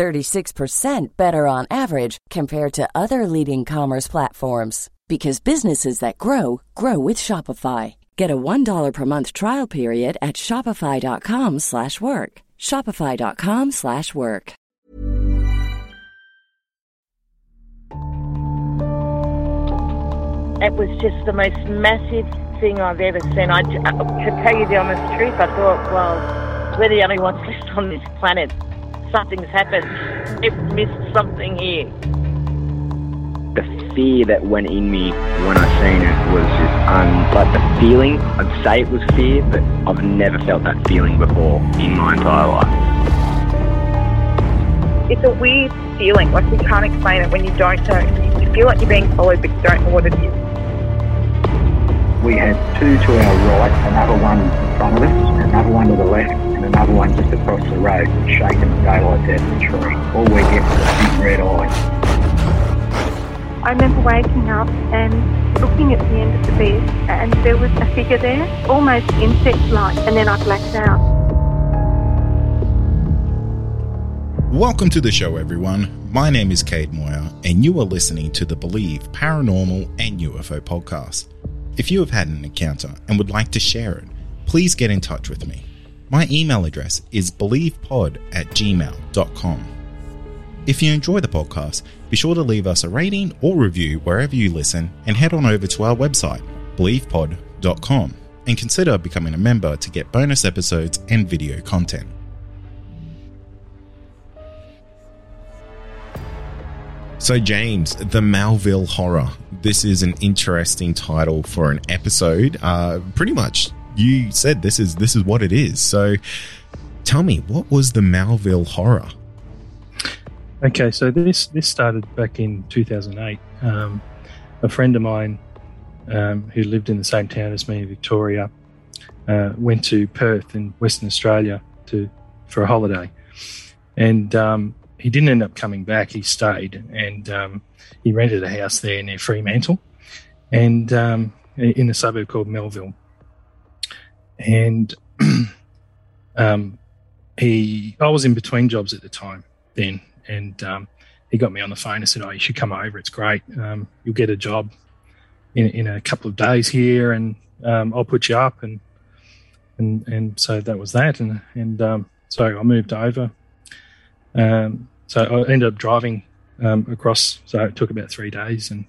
36% better on average compared to other leading commerce platforms because businesses that grow grow with Shopify. Get a $1 per month trial period at shopify.com/work. shopify.com/work. It was just the most massive thing I've ever seen. I, to tell you the honest truth, I thought, well, we're the only ones left on this planet something's happened. They've missed something here. The fear that went in me when I seen it was just um, like the feeling. I'd say it was fear, but I've never felt that feeling before in my entire life. It's a weird feeling, like we can't explain it when you don't know. You feel like you're being followed, but you don't know what it is. We had two to our right, another one in front of us, another one to the left, and another one just across the road, shaking the daylight out of the tree. All we get was a big red eye. I remember waking up and looking at the end of the bed, and there was a figure there, almost insect-like, and then I blacked out. Welcome to the show, everyone. My name is Cade Moyer, and you are listening to the Believe Paranormal and UFO podcast. If you have had an encounter and would like to share it, please get in touch with me. My email address is believepod at gmail.com. If you enjoy the podcast, be sure to leave us a rating or review wherever you listen and head on over to our website, believepod.com, and consider becoming a member to get bonus episodes and video content. So, James, the Melville Horror. This is an interesting title for an episode. Uh, pretty much, you said this is this is what it is. So, tell me, what was the Melville Horror? Okay, so this this started back in 2008. Um, a friend of mine um, who lived in the same town as me, Victoria, uh, went to Perth in Western Australia to for a holiday, and um, he didn't end up coming back. He stayed and um, he rented a house there near Fremantle, and um, in a suburb called Melville. And um, he, I was in between jobs at the time then, and um, he got me on the phone and said, "Oh, you should come over. It's great. Um, you'll get a job in, in a couple of days here, and um, I'll put you up." And and and so that was that, and and um, so I moved over. Um, so I ended up driving across. So it took about three days, and,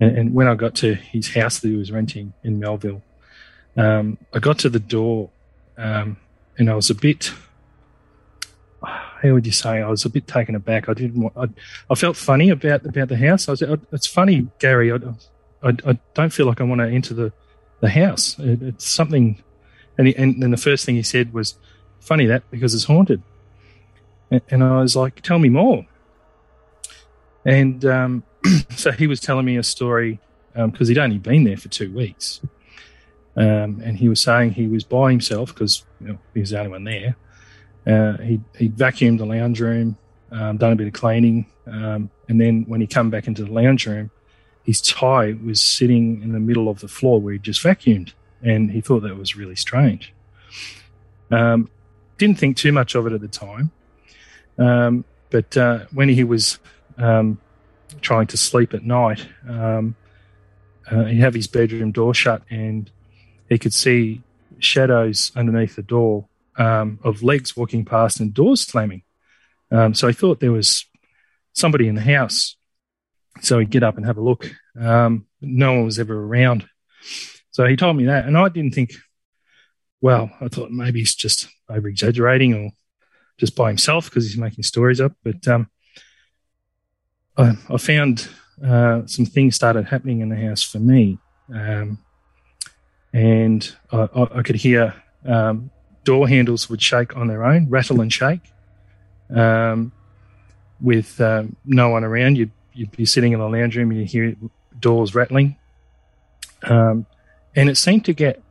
and, and when I got to his house that he was renting in Melville, um, I got to the door, um, and I was a bit. How would you say? I was a bit taken aback. I didn't. Want, I, I felt funny about about the house. I was. It's funny, Gary. I, I, I don't feel like I want to enter the the house. It, it's something. And, he, and then the first thing he said was, "Funny that because it's haunted." And I was like, tell me more. And um, so he was telling me a story because um, he'd only been there for two weeks. Um, and he was saying he was by himself because you know, he was the only one there. Uh, he he vacuumed the lounge room, um, done a bit of cleaning, um, and then when he come back into the lounge room, his tie was sitting in the middle of the floor where he just vacuumed, and he thought that was really strange. Um, didn't think too much of it at the time, um, but uh, when he was um, trying to sleep at night, uh, he'd have his bedroom door shut and he could see shadows underneath the door um, of legs walking past and doors slamming. Um, so he thought there was somebody in the house. So he'd get up and have a look. Um, no one was ever around. So he told me that. And I didn't think, well, I thought maybe he's just over exaggerating or just by himself because he's making stories up. But um, I, I, found uh, some things started happening in the house for me, um, and I, I, could hear um, door handles would shake on their own, rattle and shake. Um, with uh, no one around, you'd you'd be sitting in the lounge room and you hear doors rattling. Um, and it seemed to get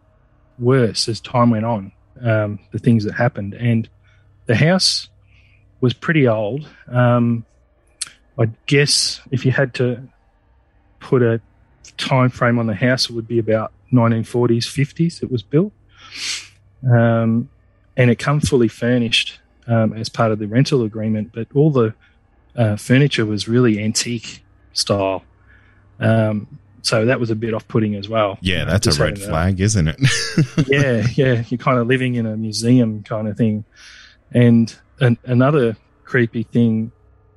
worse as time went on, um, the things that happened. And the house was pretty old. Um, I guess if you had to put a time frame on the house, it would be about 1940s, 50s. It was built, um, and it come fully furnished um, as part of the rental agreement. But all the uh, furniture was really antique style. Um, so that was a bit off-putting as well. Yeah, that's a red flag, is isn't it? yeah, yeah. You're kind of living in a museum kind of thing. And an, another creepy thing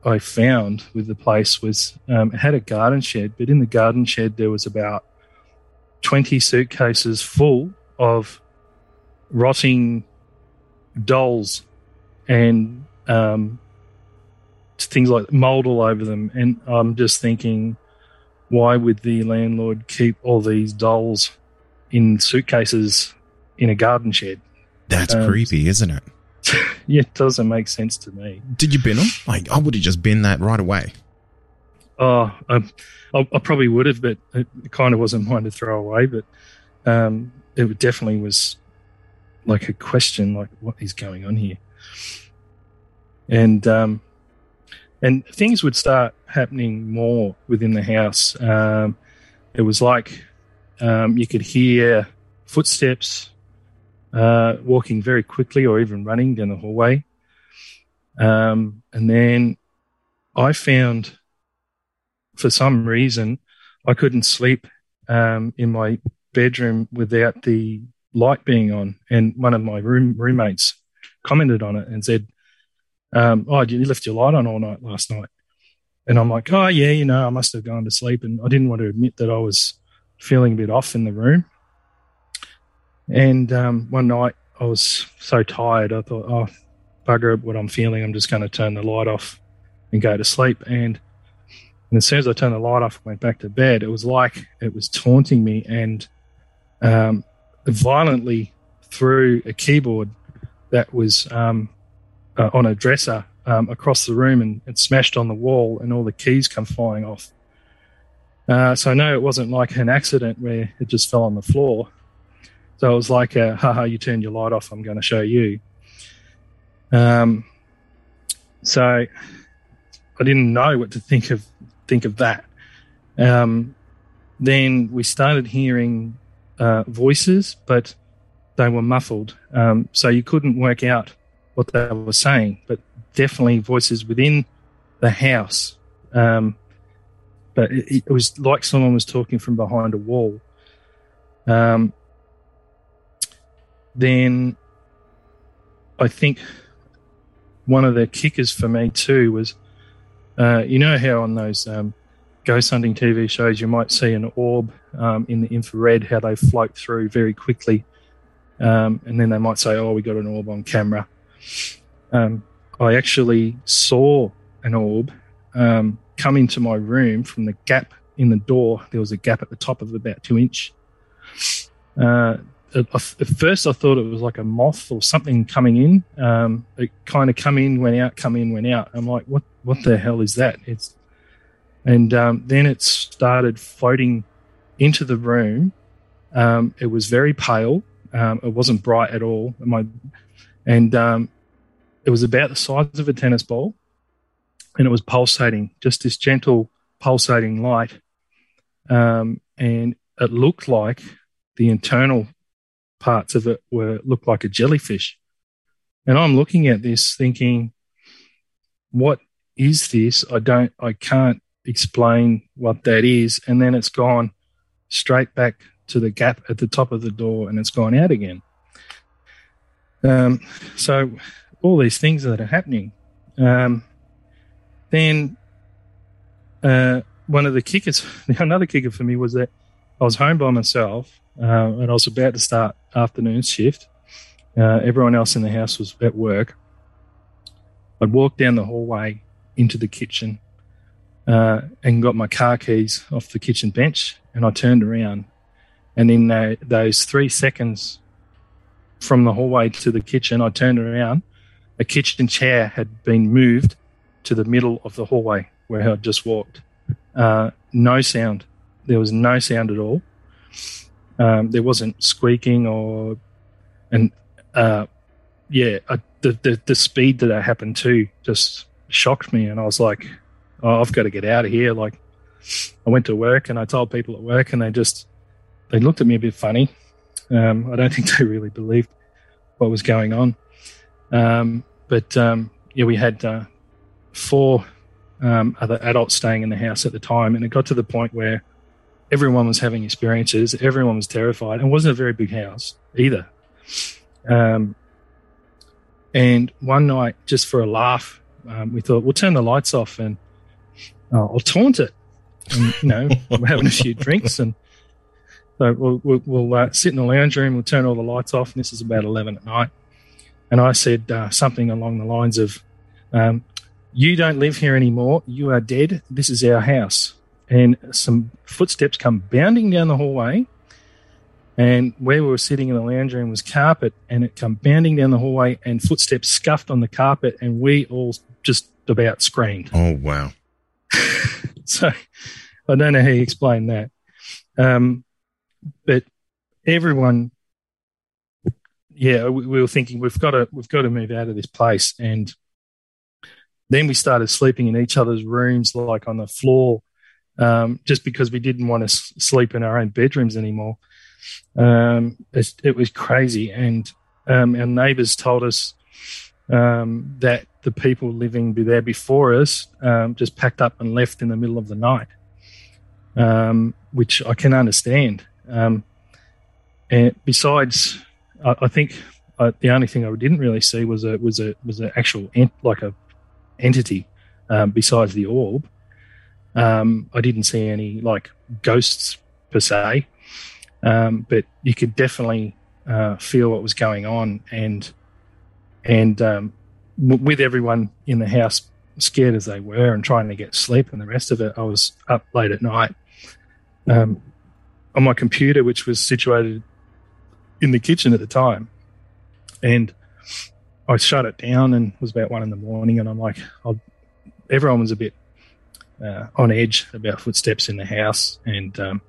I found with the place was um, it had a garden shed, but in the garden shed there was about twenty suitcases full of rotting dolls and um, things like mold all over them. And I'm just thinking, why would the landlord keep all these dolls in suitcases in a garden shed? That's um, creepy, isn't it? yeah, it doesn't make sense to me. Did you bin them? Like, I would have just bin that right away. Oh, I, I, probably would have, but it, kind of wasn't mine to throw away. But um, it definitely was like a question, like what is going on here? And um, and things would start happening more within the house. Um, it was like um, you could hear footsteps uh, walking very quickly or even running down the hallway. Um, and then I found, for some reason, I couldn't sleep um, in my bedroom without the light being on. And one of my room roommates commented on it and said, um, "Oh, you left your light on all night last night." And I'm like, "Oh yeah, you know, I must have gone to sleep." And I didn't want to admit that I was feeling a bit off in the room. And um, one night I was so tired, I thought, oh, bugger what I'm feeling. I'm just going to turn the light off and go to sleep. And, and as soon as I turned the light off and went back to bed, it was like it was taunting me and um, violently threw a keyboard that was um, uh, on a dresser um, across the room and it smashed on the wall and all the keys come flying off. Uh, so I know it wasn't like an accident where it just fell on the floor. So it was like, a, haha, you turned your light off. I'm going to show you. Um, so I didn't know what to think of think of that. Um, then we started hearing uh, voices, but they were muffled, um, so you couldn't work out what they were saying. But definitely voices within the house. Um, but it, it, was like someone was talking from behind a wall. Um, then I think one of the kickers for me too was, uh, you know how on those um, ghost hunting TV shows you might see an orb um, in the infrared, how they float through very quickly, um, and then they might say, "Oh, we got an orb on camera." Um, I actually saw an orb um, come into my room from the gap in the door. There was a gap at the top of about two inch. Uh, at, first I thought it was like a moth or something coming in. Um, it kind of come in, went out, come in, went out. I'm like, what? What the hell is that? It's and um, then it started floating into the room. Um, it was very pale. Um, it wasn't bright at all. My, and um, it was about the size of a tennis ball, and it was pulsating, just this gentle pulsating light. Um, and it looked like the internal parts of it were looked like a jellyfish. And I'm looking at this thinking, what is this? I don't, I can't explain what that is. And then it's gone straight back to the gap at the top of the door and it's gone out again. Um, so all these things that are happening. Um, then uh, one of the kickers, another kicker for me was that I was home by myself uh, and I was about to start afternoon shift. Uh, everyone else in the house was at work. I'd walked down the hallway into the kitchen uh, and got my car keys off the kitchen bench, and I turned around. And in those three seconds from the hallway to the kitchen, I turned around. A kitchen chair had been moved to the middle of the hallway where I'd just walked. uh, no sound. There was no sound at all. Um, there wasn't squeaking or, and uh, yeah, I, the, the the speed that it happened to just shocked me, and I was like, oh, I've got to get out of here. Like, I went to work and I told people at work, and they just they looked at me a bit funny. Um, I don't think they really believed what was going on. Um, but um, yeah, we had uh, four um, other adults staying in the house at the time, and it got to the point where everyone was having experiences, everyone was terrified, and it wasn't a very big house either. Um, and one night, just for a laugh, um, we thought we'll turn the lights off and uh, I'll taunt it. And you know, we're having a few drinks, and so we'll, we'll, we'll uh, sit in the lounge room. We'll turn all the lights off, and this is about eleven at night. And I said uh, something along the lines of, um, "You don't live here anymore. You are dead. This is our house." And some footsteps come bounding down the hallway, and where we were sitting in the lounge room was carpet, and it come bounding down the hallway, and footsteps scuffed on the carpet, and we all just about screamed. Oh wow! so I don't know how you explain that, um, but everyone, yeah, we, we were thinking we've got to we've got to move out of this place, and then we started sleeping in each other's rooms, like on the floor, um, just because we didn't want to s- sleep in our own bedrooms anymore. Um, it, it was crazy, and um, our neighbours told us um, that the people living there before us um, just packed up and left in the middle of the night, um, which I can understand. And besides, I, I think uh, the only thing I didn't really see was a was a was an actual ent- like a entity besides the orb. Um, I didn't see any like ghosts per se, um, but you could definitely uh, feel what was going on, and and um, w- with everyone in the house scared as they were and trying to get sleep and the rest of it, I was up late at night. Um, on my computer, which was situated in the kitchen at the time, and I shut it down and it was about one in the morning, and I'm like, I'll, everyone was a bit uh, on edge about footsteps in the house, and um,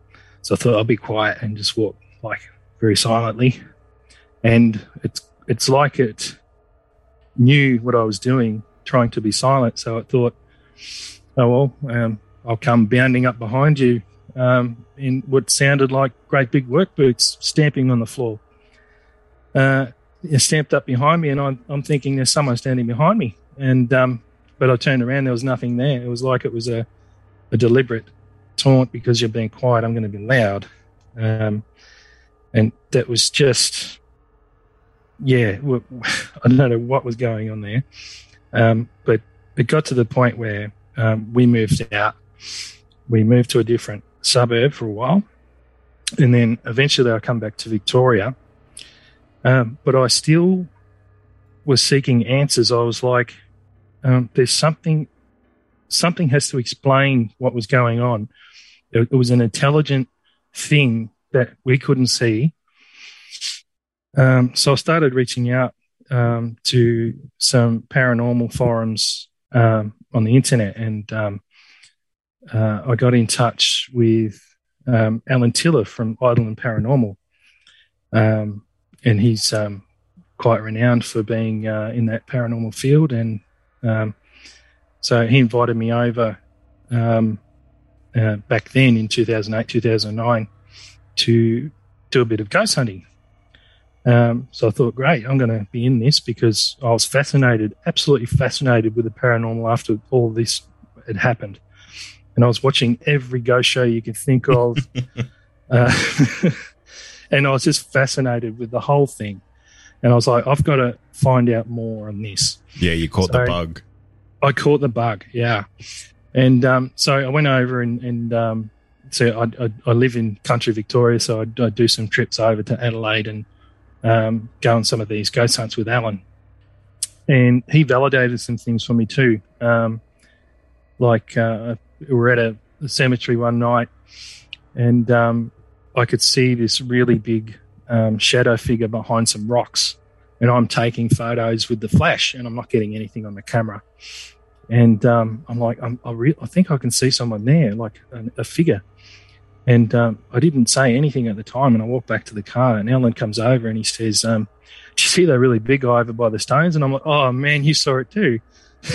so I thought I'll be quiet and just walk like very silently, and it's it's like it knew what I was doing, trying to be silent. So it thought, oh well, um, I'll come bounding up behind you um, in what sounded like great big work boots stamping on the floor. Uh, stamped up behind me, and I'm, I'm thinking there's someone standing behind me. And um, but I turned around, there was nothing there. It was like it was a, a deliberate taunt because you're being quiet. I'm going to be loud, um, and that was just yeah. I don't know what was going on there, um, but it got to the point where um, we moved out. We moved to a different suburb for a while, and then eventually I come back to Victoria. Um, but I still was seeking answers. I was like, um, "There's something, something has to explain what was going on." It, it was an intelligent thing that we couldn't see. Um, so I started reaching out um, to some paranormal forums um, on the internet, and um, uh, I got in touch with um, Alan Tiller from Adelaide Paranormal, um, and he's um, quite renowned for being uh, in that paranormal field. And um, so he invited me over um, uh, back then in 2008, 2009 to do a bit of ghost hunting. Um, so I thought, great, I'm going to be in this because I was fascinated, absolutely fascinated with the paranormal after all this had happened. And I was watching every ghost show you could think of. uh, and I was just fascinated with the whole thing. And I was like, I've got to find out more on this. Yeah, you caught So- the bug. I caught the bug, yeah. And um, so I went over and, and um, so I, I, I live in country Victoria, so I, I do some trips over to Adelaide and um, go on some of these ghost hunts with Alan. And he validated some things for me too. Um, like uh, we were at a, a cemetery one night, and um, I could see this really big um, shadow figure behind some rocks. And I'm taking photos with the flash, and I'm not getting anything on the camera and um, I'm like, I'm, I, re- I think I can see someone there, like a, a figure. And um, I didn't say anything at the time, and I walked back to the car, and Alan comes over and he says, um, "Do you see that really big guy over by the stones?" And I'm like, "Oh man, you saw it too."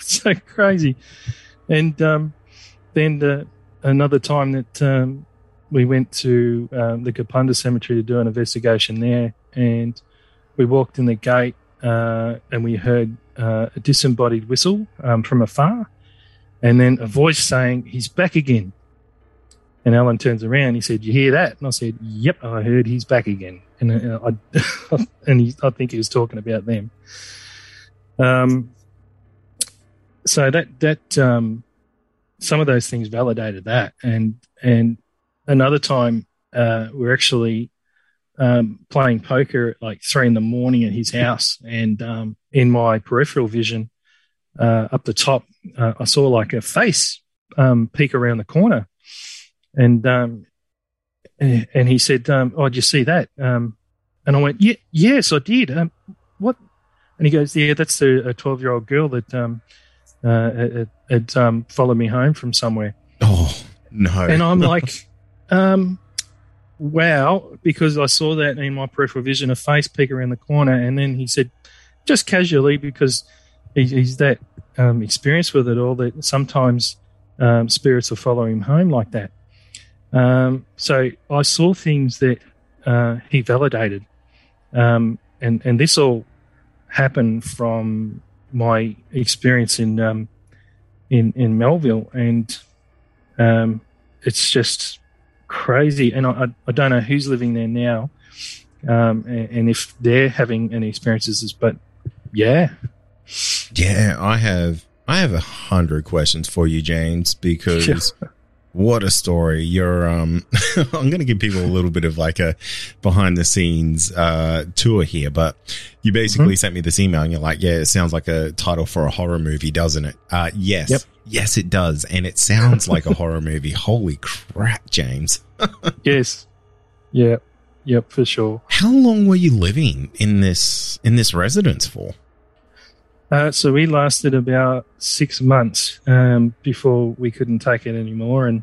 so crazy. And um, then the, another time that um, we went to um, the Kapunda Cemetery to do an investigation there, and we walked in the gate uh, and we heard uh, a disembodied whistle um, from afar, and then a voice saying, "He's back again." And Alan turns around. He said, "You hear that?" And I said, "Yep, I heard he's back again." And uh, I, and he, I think he was talking about them. Um, so that that um, some of those things validated that, and and another time uh, we're actually um, playing poker at like three in the morning at his house, and um, in my peripheral vision, uh, up the top, uh, I saw like a face um, peek around the corner, and um, and he said, um, "Oh, did you see that?" Um, and I went, "Yeah, yes, I did." Um, what? And he goes, "Yeah, that's a twelve-year-old girl that um, uh, had, had um, followed me home from somewhere." Oh no! And I'm like, um, "Wow!" Because I saw that in my peripheral vision, a face peek around the corner, and then he said, just casually, because he, he's that um, experienced with it all, that sometimes um, spirits will follow him home like that. Um, so I saw things that uh, he validated, um, and and this all happened from my experience in um, in in Melville, and um, it's just crazy. And I, I don't know who's living there now, um, and, and, if they're having any experiences, but yeah, yeah, I have I have a hundred questions for you, James, because what a story. You're um I'm gonna give people a little bit of like a behind the scenes uh tour here, but you basically mm-hmm. sent me this email and you're like, Yeah, it sounds like a title for a horror movie, doesn't it? Uh yes. Yep. Yes it does. And it sounds like a horror movie. Holy crap, James. yes. Yeah. Yep, for sure. How long were you living in this in this residence for? Uh, so we lasted about six months um, before we couldn't take it anymore, and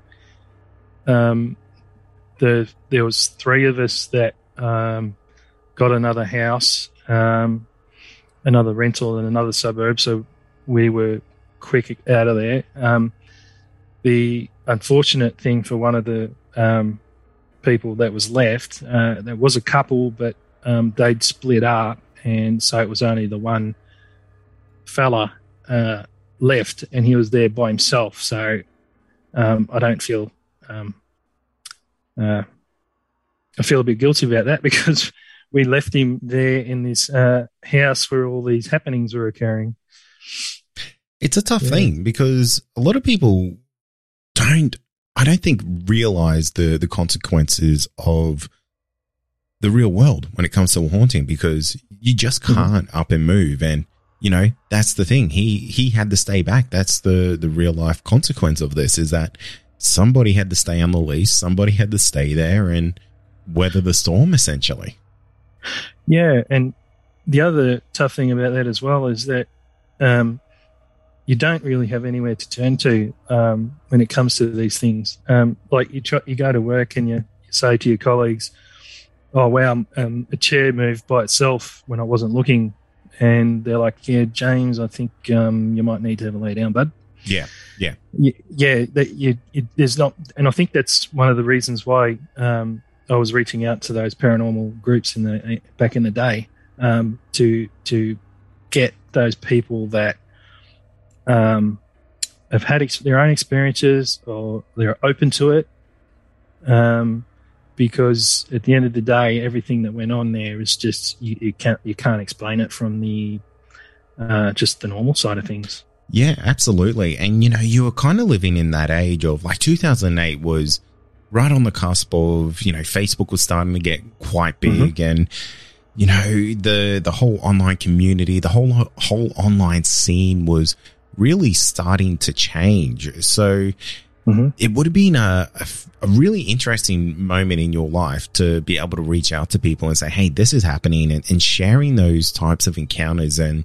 um, the there was three of us that um, got another house, um, another rental in another suburb. So we were quick out of there. Um, the unfortunate thing for one of the um, people that was left, uh, there was a couple, but they'd split up, and so it was only the one fella uh, left and he was there by himself. So um, I don't feel um, uh, I feel a bit guilty about that because we left him there in this uh, house where all these happenings were occurring. It's a tough yeah. thing because a lot of people don't. I don't think realize the the consequences of the real world when it comes to haunting because you just mm-hmm. can't mm-hmm. up and move and you know, that's the thing. He he had to stay back. That's the the real life consequence of this is that somebody had to stay on the lease, somebody had to stay there and weather the storm essentially. Yeah, and the other tough thing about that as well is that um, you don't really have anywhere to turn to um, when it comes to these things. Um, like you try, you go to work and you, you say to your colleagues, "Oh wow, um, a chair moved by itself when I wasn't looking and they're like, "Yeah, James, I think um, you might need to have a lay down, bud." Yeah, yeah, yeah. yeah that you, you, there's not, and I think that's one of the reasons why um, I was reaching out to those paranormal groups in the back in the day um, to to get those people that um, have had ex- their own experiences or they're open to it. Um, because at the end of the day, everything that went on there is just you, you can't you can't explain it from the uh, just the normal side of things. Yeah, absolutely. And you know, you were kind of living in that age of like 2008 was right on the cusp of you know Facebook was starting to get quite big mm-hmm. and you know the the whole online community the whole whole online scene was really starting to change so Mm-hmm. It would have been a, a, a, really interesting moment in your life to be able to reach out to people and say, Hey, this is happening and, and sharing those types of encounters and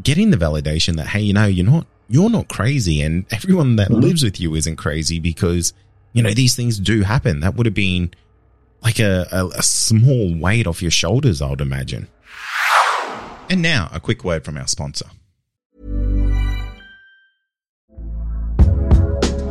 getting the validation that hey, you know, you're not you're not crazy, and everyone that Mhm. lives with you isn't crazy because you know these things do happen. That would have been like a, a, a small weight off your shoulders, I would imagine. And now, a quick word from our sponsor.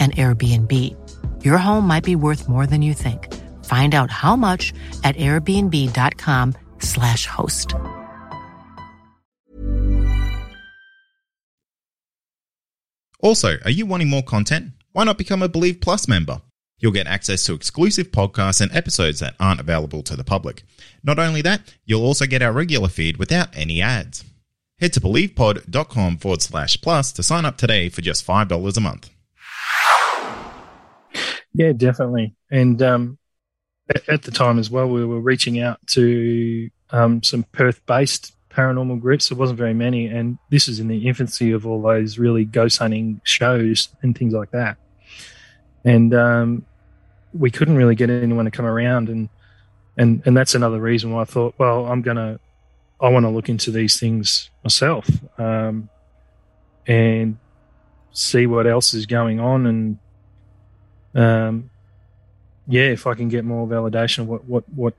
an Airbnb. Your home might be worth more than you think. Find out how much at airbnb.com/slash host. Also, are you wanting more content? Why not become a Believe Plus member? You'll get access to exclusive podcasts and episodes that aren't available to the public. Not only that, you'll also get our regular feed without any ads. Head to believepod.com forward slash plus to sign up today for just $5 a month. Yeah, definitely. And um, at, at the time as well, we were reaching out to um, some Perth based paranormal groups. There wasn't very many. And this is in the infancy of all those really ghost hunting shows and things like that. And um, we couldn't really get anyone to come around. And, and, and that's another reason why I thought, well, I'm going to, I want to look into these things myself um, and see what else is going on and um, yeah, if I can get more validation of what what what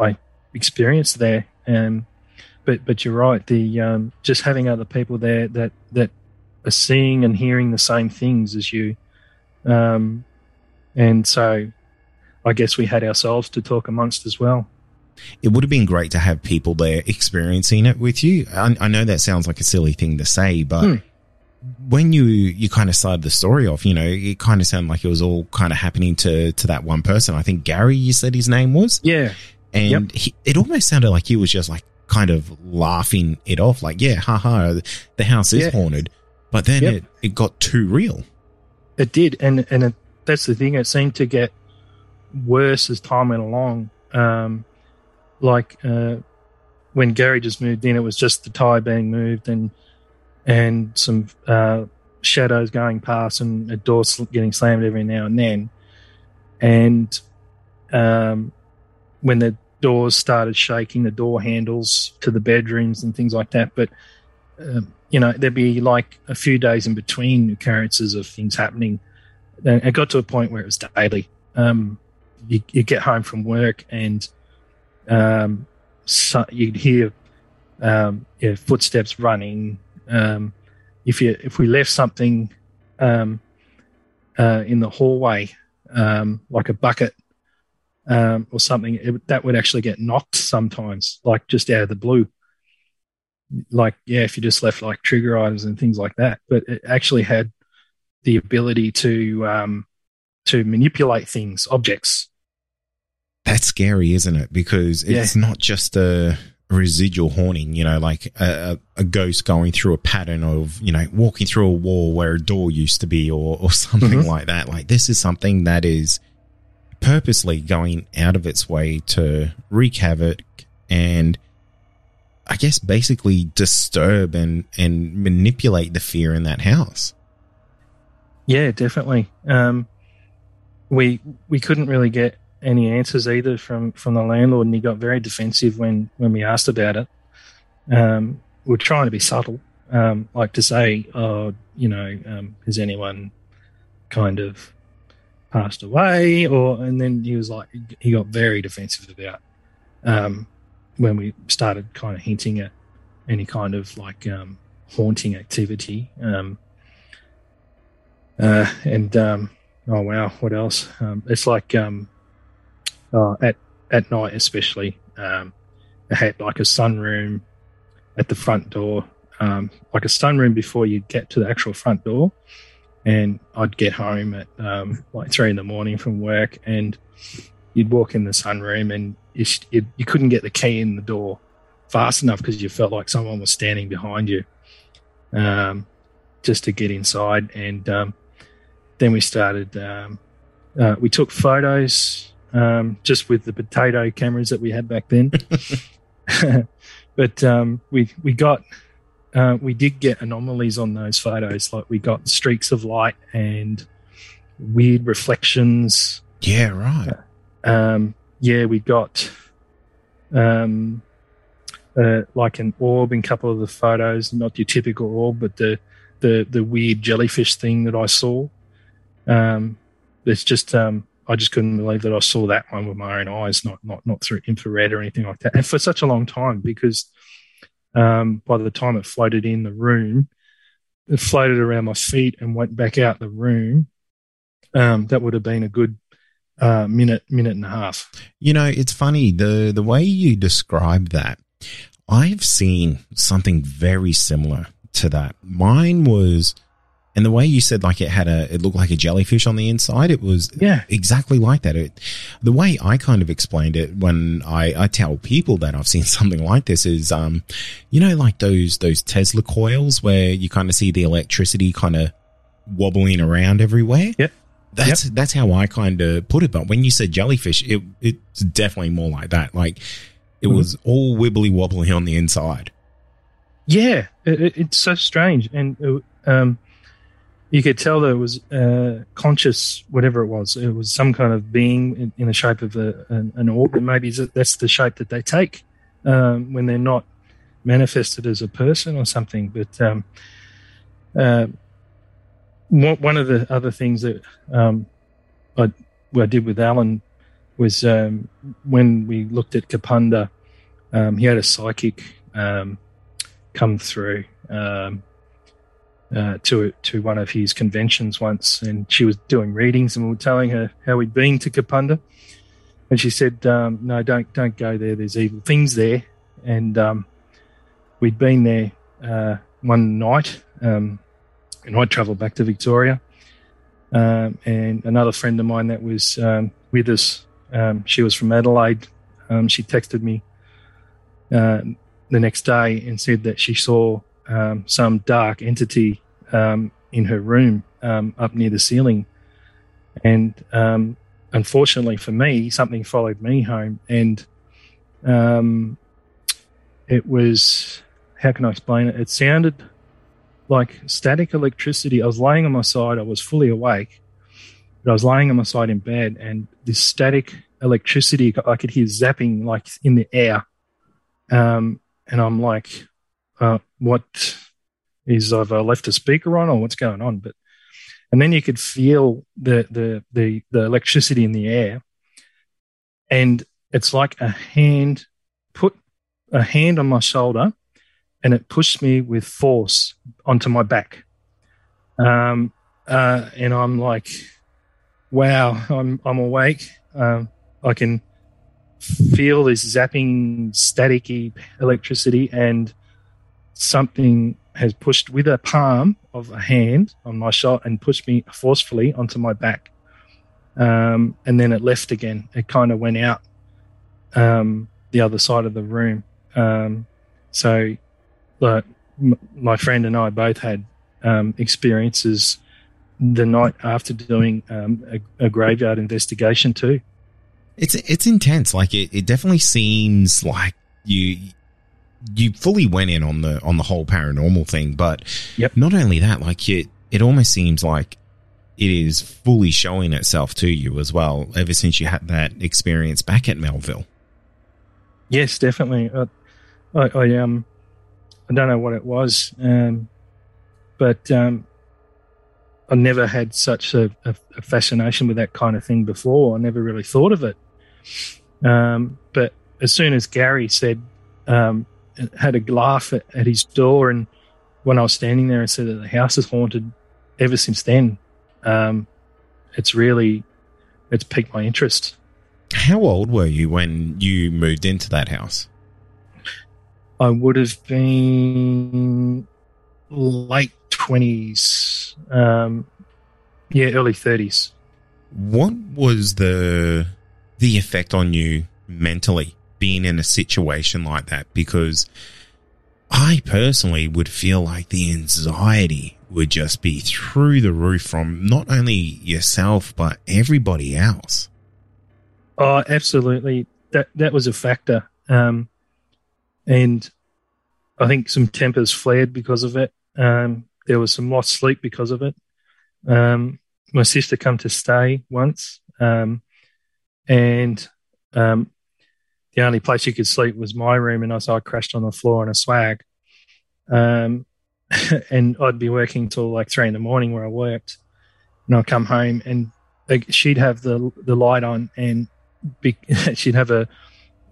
I experienced there, um, but but you're right. The um, just having other people there that that are seeing and hearing the same things as you, um, and so I guess we had ourselves to talk amongst as well. It would have been great to have people there experiencing it with you. I, I know that sounds like a silly thing to say, but Hmm. When you you kind of started the story off, you know, it kind of sounded like it was all kind of happening to to that one person. I think Gary, you said his name was, Yeah, and he, it almost sounded like he was just like kind of laughing it off, like, yeah, haha, the house is Yeah. haunted. But then Yep. it, it got too real. It did, and and it, that's the thing. It seemed to get worse as time went along. Um, like uh, when Gary just moved in, it was just the tie being moved and and some uh, shadows going past and a door getting slammed every now and then. And um, when the doors started shaking, the door handles to the bedrooms and things like that. But um, you know, there'd be like a few days in between occurrences of things happening. And it got to a point where it was daily. Um, you, you get home from work and um, so you'd hear um, footsteps running. Um, if you if we left something um, uh, in the hallway, um, like a bucket um, or something, it, that would actually get knocked sometimes, like just out of the blue like yeah if you just left like trigger items and things like that but it actually had the ability to um to manipulate things objects That's scary, isn't it? Because Yeah. it's not just a residual haunting, you know, like a, a ghost going through a pattern of, you know, walking through a wall where a door used to be or, or something Mhm. like that. Like this is something that is purposely going out of its way to wreak havoc and I guess basically disturb and, and manipulate the fear in that house. yeah definitely um we we couldn't really get any answers either from from the landlord and he got very defensive when when we asked about it. Um we're trying to be subtle um like to say oh you know um has anyone kind of passed away? Or and then he was like he got very defensive about um when we started kind of hinting at any kind of like um haunting activity. Um uh and um oh wow what else? Um it's like um uh, at at night especially um it had like a sunroom at the front door um like a sunroom before you get to the actual front door and I'd get home at um, like three in the morning from work, and you'd walk in the sunroom, and you, you, you couldn't get the key in the door fast enough because you felt like someone was standing behind you. um, just to get inside. And um, then we started. Um, uh, we took photos um, just with the potato cameras that we had back then. but um, we we got uh, we did get anomalies on those photos. Like we got streaks of light and weird reflections. Yeah, right. Um, yeah, we got um, uh, like an orb in a couple of the photos. Not your typical orb, but the the the weird jellyfish thing that I saw. Um, it's just um, I just couldn't believe that I saw that one with my own eyes, not not not through infrared or anything like that, and for such a long time because um, by the time it floated in the room, it floated around my feet and went back out the room. Um, that would have been a good uh, minute, minute and a half. You know, it's funny the the way you describe that. I've seen something very similar to that. Mine was and the way you said like it had a, it looked like a jellyfish on the inside, it was Yeah. exactly like that. It, the way I kind of explained it when I, I tell people that I've seen something like this is, um, you know, like those, those Tesla coils where you kind of see the electricity kind of wobbling around everywhere. Yep. That's, that's how I kind of put it. But when you said jellyfish, it, it's definitely more like that. Like it Mhm. was all wibbly wobbly on the inside. Yeah, it, it- it's so strange, and it, um, you could tell that it was uh, conscious, whatever it was. It was some kind of being in, in the shape of a, an, an orb, and maybe that's the shape that they take um, when they're not manifested as a person or something. But um, uh, one of the other things that um, I, I did with Alan was um, when we looked at Kapunda, um, he had a psychic um, come through um, uh, to to one of his conventions once, and she was doing readings, and we were telling her how we'd been to Kapunda, and she said, um, "No, don't don't go there. There's evil things there." And um, we'd been there uh, one night, um, and I'd travelled back to Victoria, um, and another friend of mine that was um, with us, um, she was from Adelaide. She texted me uh, the next day and said that she saw um, some dark entity um, in her room um, up near the ceiling. And um, unfortunately for me, something followed me home. And um, it was, how can I explain it? It sounded like static electricity. I was laying on my side, I was fully awake, but I was laying on my side in bed, and this static electricity, I could hear zapping like in the air. Um, and I'm like, uh, what is I've uh, left a speaker on or what's going on? But and then you could feel the the the the electricity in the air, and it's like a hand put a hand on my shoulder, and it pushed me with force onto my back. Um, uh, and I'm like, wow, I'm I'm awake. Um, I can feel this zapping, staticky electricity, and something has pushed with a palm of a hand on my shoulder and pushed me forcefully onto my back. Um, and then it left again. It kind of went out um, the other side of the room. Um, so, m- my friend and I both had um, experiences the night after doing um, a, a graveyard investigation too. It's it's intense. Like it, it definitely seems like you you fully went in on the on the whole paranormal thing, but Yep. not only that, like it it almost seems like it is fully showing itself to you as well. Ever since you had that experience back at Melville, Yes, definitely. Uh, I, I um, I don't know what it was, um, but um, I never had such a, a, a fascination with that kind of thing before. I never really thought of it. Um, but as soon as Gary said, um, had a laugh at, at his door, and when I was standing there and said that the house is haunted, ever since then, um, it's really it's piqued my interest. how old were you when you moved into that house? I would have been late twenties, um, yeah, early thirties. What was the the effect on you mentally being in a situation like that? Because I personally would feel like the anxiety would just be through the roof from not only yourself but everybody else. Oh, absolutely. That that was a factor, um, and I think some tempers flared because of it. Um, there was some lost sleep because of it. Um, my sister come to stay once, um, and um, the only place you could sleep was my room, and I, so I crashed on the floor on a swag. Um, and I'd be working till like three in the morning where I worked, and I'd come home and like, she'd have the the light on, and be, she'd have a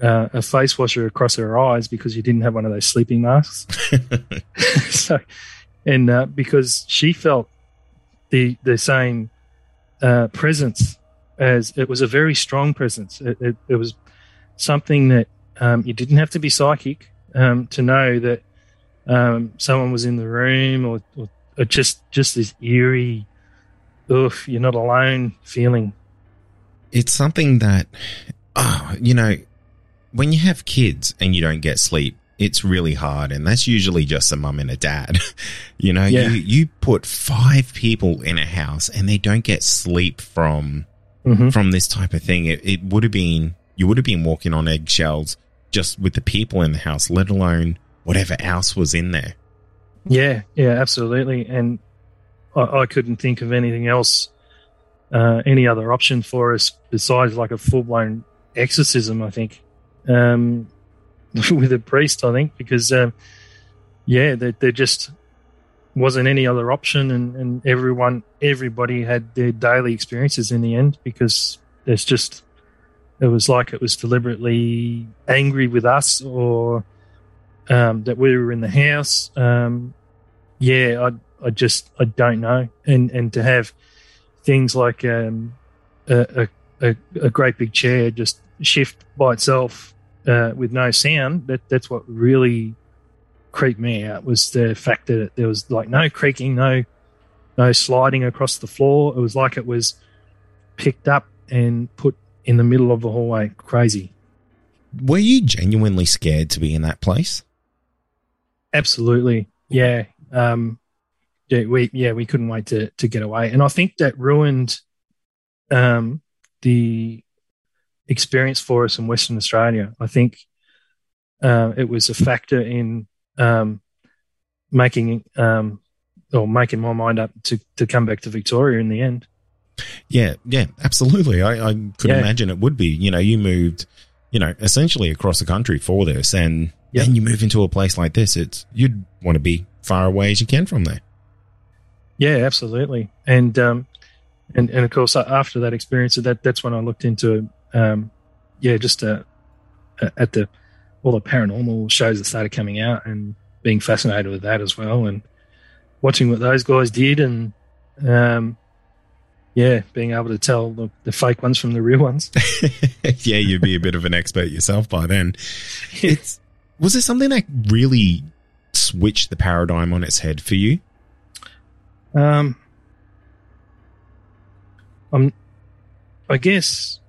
uh, a face washer across her eyes because she didn't have one of those sleeping masks. so, and uh, because she felt the the same uh, presence as it was a very strong presence. It, it, it was something that um, you didn't have to be psychic um, to know that um, someone was in the room, or, or, or just just this eerie, oof, you're not alone feeling. It's something that, oh, you know, when you have kids and you don't get sleep, it's really hard, and that's usually just a mum and a dad. you know, Yeah. you you put five people in a house and they don't get sleep from Mhm. from this type of thing. It, it would have been you would have been walking on eggshells just with the people in the house, let alone whatever else was in there. Yeah, yeah, absolutely. And I, I couldn't think of anything else, uh, any other option for us besides like a full blown exorcism. I think um, with a priest. I think because um, yeah, there, there just wasn't any other option, and, and everyone, everybody had their daily experiences in the end because there's just it was like it was deliberately angry with us or um, that we were in the house. Um, yeah, I, I just I don't know, and and to have things like um, a, a, a, great big chair just shift by itself uh, with no sound. That that's what really creeped me out was the fact that there was like no creaking, no no sliding across the floor. It was like it was picked up and put in the middle of the hallway. Crazy. Were you genuinely scared to be in that place? Absolutely. Yeah. Um, yeah, we yeah we couldn't wait to to get away, and I think that ruined um, the experience for us in Western Australia. I think uh, it was a factor in um, making um, or making my mind up to to come back to Victoria in the end. Yeah, yeah, absolutely. I, I could Yeah. imagine it would be. You know, you moved, you know, essentially across the country for this, and Yeah. then you move into a place like this. It's you'd want to be far away as you can from there. Yeah, absolutely. And um, and and of course, after that experience, that that's when I looked into um, yeah, just uh, at the all the paranormal shows that started coming out, and being fascinated with that as well, and watching what those guys did, and um, yeah, being able to tell the, the fake ones from the real ones. yeah, you'd be a bit of an expert yourself by then. It's was it something that really switched the paradigm on its head for you? Um, I'm, I guess,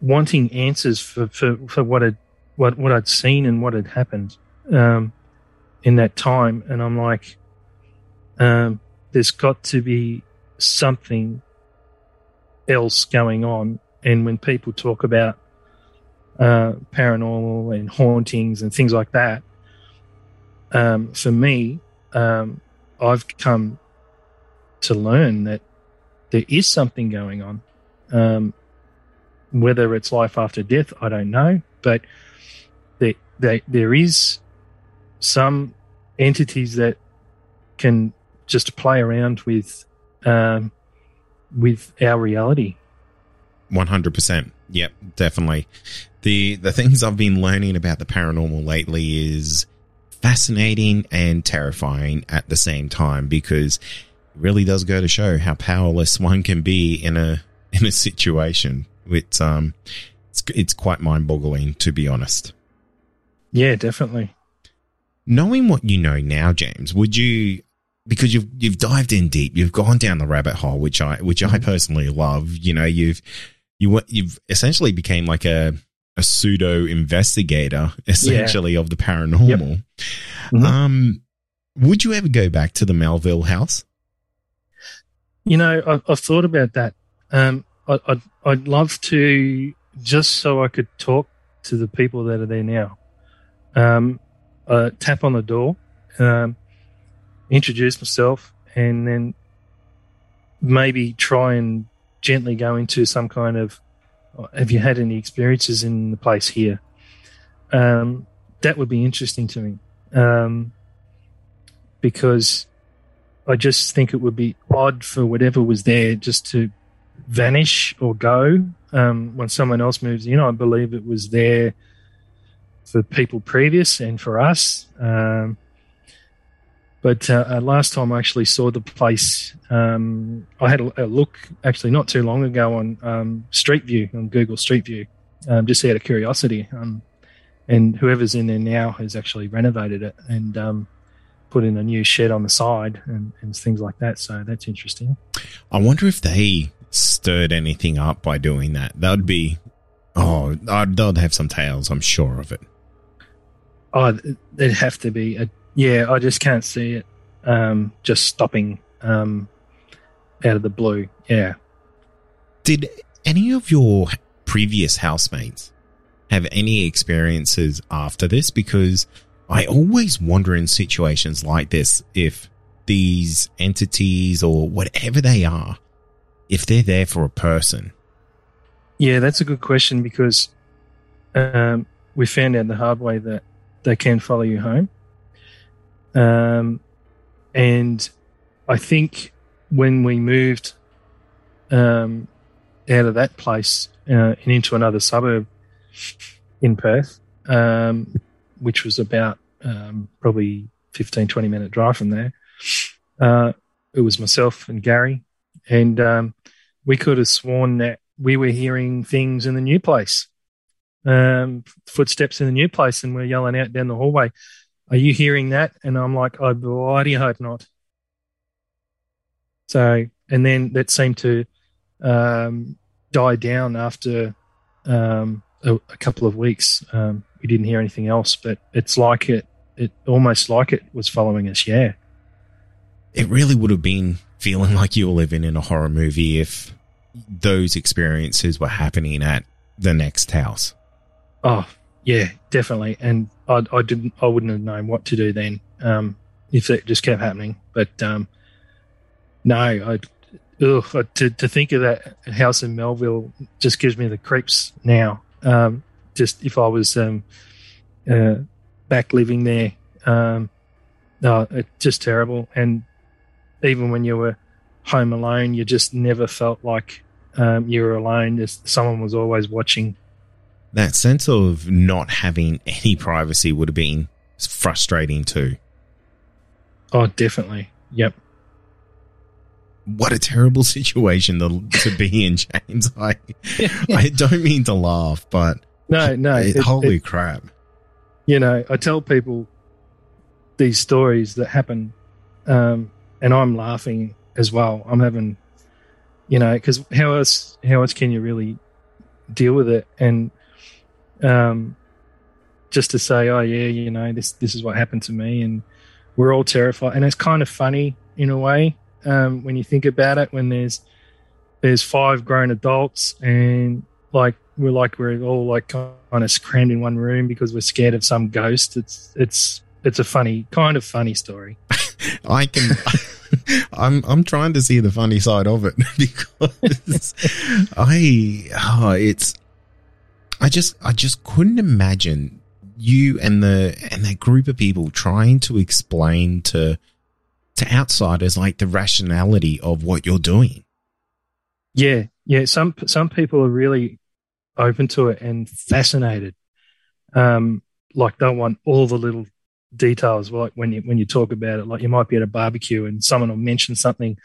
wanting answers for, for, for what had what what I'd seen and what had happened um, in that time, and I'm like, um, there's got to be something else going on. And when people talk about uh, paranormal and hauntings and things like that, um, for me, um, I've come to learn that there is something going on. Um, whether it's life after death, I don't know, but there, there, there is some entities that can just play around with um, with our reality. One hundred percent. Yep, definitely. The the things I've been learning about the paranormal lately is fascinating and terrifying at the same time because it really does go to show how powerless one can be in a in a situation. It's um it's it's quite mind boggling to be honest. Yeah, definitely. Knowing what you know now, James, would you because you've you've dived in deep, you've gone down the rabbit hole, which I which I personally love. You know, you've you you've essentially became like a a pseudo investigator, essentially of the paranormal. Mhm. Um, would you ever go back to the Melville house? You know, I, I've thought about that. Um, I, I'd, I'd love to just so I could talk to the people that are there now. Um, uh, tap on the door, um, introduce myself, and then maybe try and gently go into some kind of have you had any experiences in the place here? Um, that would be interesting to me um, because I just think it would be odd for whatever was there just to vanish or go um, when someone else moves in. I believe it was there for people previous and for us. Um, but uh, uh, last time I actually saw the place, um, I had a, a look actually not too long ago on um, Street View, on Google Street View, um, just out of curiosity. Um, and whoever's in there now has actually renovated it and um, put in a new shed on the side and, and things like that. So that's interesting. I wonder if they stirred anything up by doing that. That would be, oh, they'd have some tales, I'm sure of it. Oh, there'd have to be a yeah. I just can't see it um, just stopping um, out of the blue. Yeah. Did any of your previous housemates have any experiences after this? Because I always wonder in situations like this if these entities or whatever they are, if they're there for a person. Yeah, that's a good question because um, we found out the hard way that they can follow you home. Um, and I think when we moved um, out of that place uh, and into another suburb in Perth, um, which was about um, probably 15, 20 minute drive from there, uh, it was myself and Gary. And um, we could have sworn that we were hearing things in the new place, um, footsteps in the new place, and we're yelling out down the hallway, Are you hearing that? And I'm like, I bloody hope not. So, and then that seemed to um, die down after um, a, a couple of weeks. Um, we didn't hear anything else, but it's like it, it almost like it was following us. Yeah. It really would have been feeling like you were living in a horror movie if those experiences were happening at the next house. Oh, yeah, definitely. And I, I didn't, I wouldn't have known what to do then um, if it just kept happening. But um, no, I, ugh, to to think of that house in Melville just gives me the creeps now. Um, just if I was um, uh, back living there, um, no, it's just terrible. And even when you were home alone, you just never felt like um, you were alone. There's, someone was always watching. That sense of not having any privacy would have been frustrating too. Oh, definitely. Yep. What a terrible situation to, to be in, James. I I don't mean to laugh, but No, no. it- it- holy it- crap. you know, I tell people these stories that happen, um, and I'm laughing as well. I'm having, you know, because how else how else can you really deal with it? And um, just to say, oh yeah, you know, this this is what happened to me, and we're all terrified, and it's kind of funny in a way um, when you think about it. When there's there's five grown adults and like we're like we're all like kind of crammed in one room because we're scared of some ghost. It's it's it's a funny kind of funny story. I can. I'm I'm trying to see the funny side of it because I oh, it's I just I just couldn't imagine you and the and that group of people trying to explain to to outsiders like the rationality of what you're doing. Yeah, yeah. Some some people are really open to it and fascinated. Um, like they want all the little details. Like when you when you talk about it, like you might be at a barbecue and someone will mention something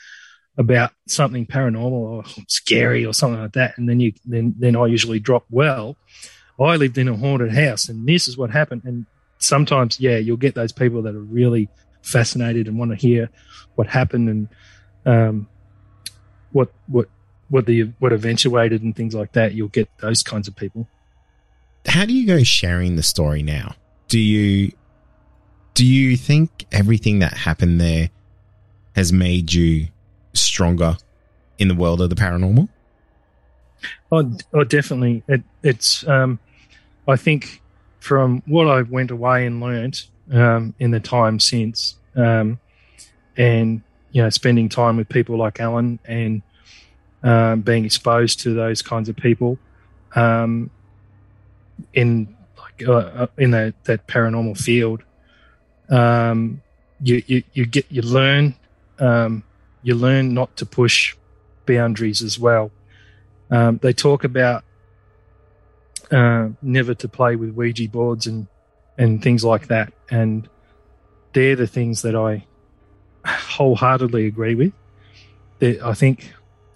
about something paranormal or scary or something like that, and then you then then I usually drop. Well, I lived in a haunted house, and this is what happened. And sometimes, yeah, you'll get those people that are really fascinated and want to hear what happened and um, what what what the what eventuated and things like that. You'll get those kinds of people. how do you go sharing the story now? Do you do you think everything that happened there has made you stronger in the world of the paranormal? Oh, oh definitely. It, it's. Um, I think from what I went away and learnt um, in the time since, um, and you know, spending time with people like Alan and um, being exposed to those kinds of people um, in like uh, uh, in that, that paranormal field, um, you, you you get you learn um, you learn not to push boundaries as well. Um, they talk about uh, never to play with Ouija boards and and things like that, and they're the things that I wholeheartedly agree with. That I think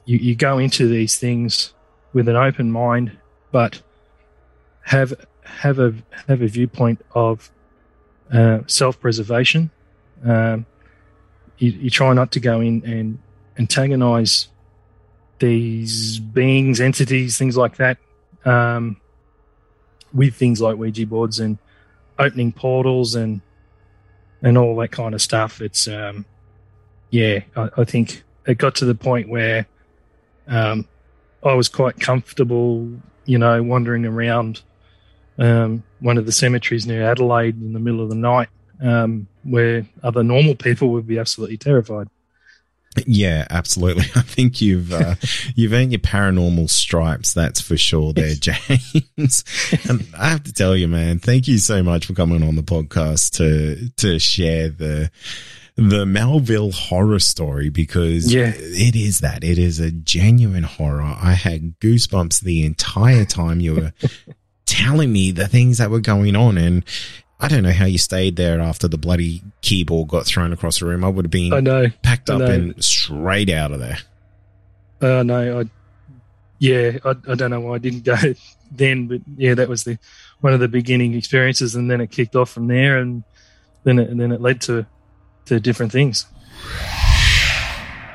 you, you go into these things with an open mind, but have have a have a viewpoint of uh, self preservation. Um, you, you, try not to go in and antagonize these beings, entities, things like that, um, with things like Ouija boards and opening portals and and all that kind of stuff. It's um, yeah, I, I think it got to the point where um, I was quite comfortable, you know, wandering around um, one of the cemeteries near Adelaide in the middle of the night, um, where other normal people would be absolutely terrified. Yeah, absolutely. I think you've uh, you've earned your paranormal stripes. That's for sure, there, James. and I have to tell you, man, thank you so much for coming on the podcast to to share the the Melville horror story because yeah. it is that. It is a genuine horror. I had goosebumps the entire time you were telling me the things that were going on. And I don't know how you stayed there after the bloody keyboard got thrown across the room. I would have been I know, packed up know. and straight out of there. Uh, no, I, yeah, I, I don't know why I didn't go then, but yeah, that was the one of the beginning experiences, and then it kicked off from there, and then it, and then it led to to different things.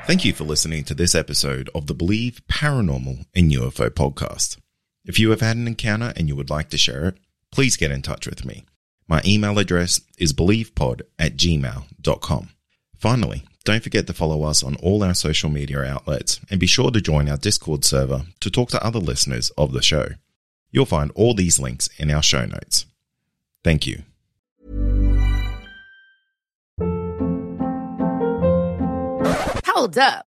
Thank you for listening to this episode of the Believe Paranormal and UFO podcast. If you have had an encounter and you would like to share it, please get in touch with me. My email address is believepod at gmail.com. Finally, don't forget to follow us on all our social media outlets and be sure to join our Discord server to talk to other listeners of the show. You'll find all these links in our show notes. Thank you. Hold up.